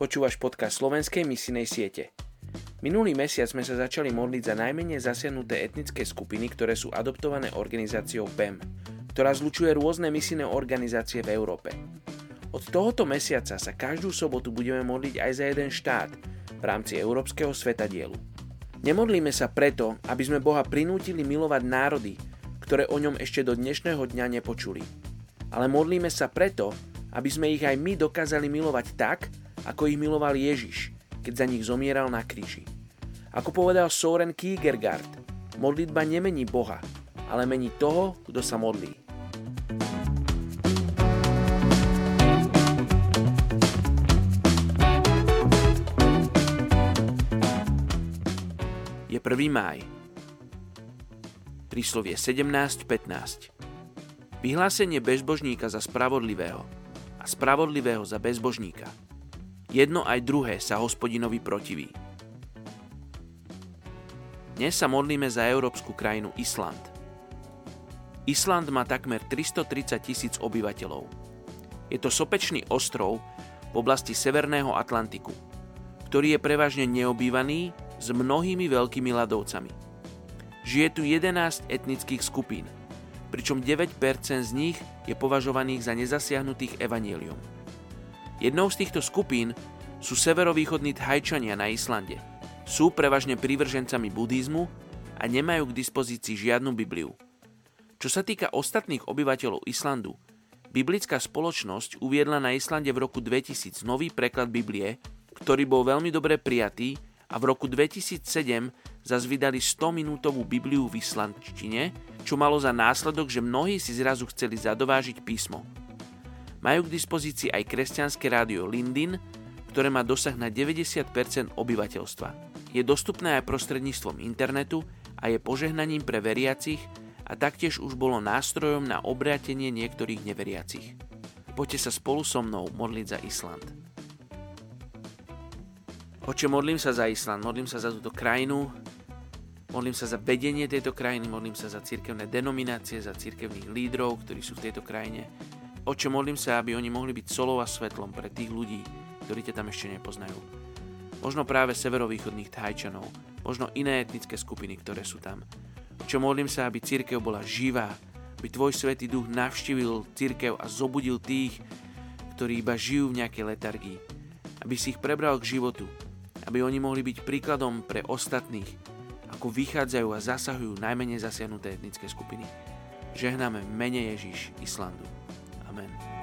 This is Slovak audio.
Počúvaš podcast slovenskej misinej siete. Minulý mesiac sme sa začali modliť za najmenej zasiahnuté etnické skupiny, ktoré sú adoptované organizáciou BEM, ktorá zlučuje rôzne misijné organizácie v Európe. Od tohoto mesiaca sa každú sobotu budeme modliť aj za jeden štát v rámci Európskeho svetadielu. Nemodlíme sa preto, aby sme Boha prinútili milovať národy, ktoré o ňom ešte do dnešného dňa nepočuli. Ale modlíme sa preto, aby sme ich aj my dokázali milovať tak, ako ich miloval Ježiš, keď za nich zomieral na kríži. Ako povedal Soren Kierkegaard, modlitba nemení Boha, ale mení toho, kto sa modlí. Je 1. máj. Príslovie 17.15. Vyhlásenie bezbožníka za spravodlivého – a spravodlivého za bezbožníka. Jedno aj druhé sa hospodinovi protiví. Dnes sa modlíme za európsku krajinu Island. Island má takmer 330 tisíc obyvateľov. Je to sopečný ostrov v oblasti Severného Atlantiku, ktorý je prevažne neobývaný s mnohými veľkými ľadovcami. Žije tu 11 etnických skupín – pričom 9% z nich je považovaných za nezasiahnutých evanielium. Jednou z týchto skupín sú severovýchodní Thajčania na Islande. Sú prevažne prívržencami buddhizmu a nemajú k dispozícii žiadnu Bibliu. Čo sa týka ostatných obyvateľov Islandu, biblická spoločnosť uviedla na Islande v roku 2000 nový preklad Biblie, ktorý bol veľmi dobre prijatý a v roku 2007 zase vydali 100-minútovú Bibliu v islandčine, čo malo za následok, že mnohí si zrazu chceli zadovážiť písmo. Majú k dispozícii aj kresťanské rádio Lindin, ktoré má dosah na 90% obyvateľstva. Je dostupné aj prostredníctvom internetu a je požehnaním pre veriacich a taktiež už bolo nástrojom na obrátenie niektorých neveriacich. Poďte sa spolu so mnou modliť za Island. Oče, modlím sa za Island, modlím sa za túto krajinu, Modlím sa za vedenie tejto krajiny, modlím sa za cirkevné denominácie, za cirkevných lídrov, ktorí sú v tejto krajine. Oče, modlím sa, aby oni mohli byť solou a svetlom pre tých ľudí, ktorí ťa tam ešte nepoznajú. Možno práve severovýchodných Thajčanov, možno iné etnické skupiny, ktoré sú tam. Oče, modlím sa, aby církev bola živá, aby Tvoj Svetý Duch navštívil církev a zobudil tých, ktorí iba žijú v nejakej letargii. Aby si ich prebral k životu, aby oni mohli byť príkladom pre ostatných, ako vychádzajú a zasahujú najmenej zasiahnuté etnické skupiny. Žehnáme mene Ježiš Islandu. Amen.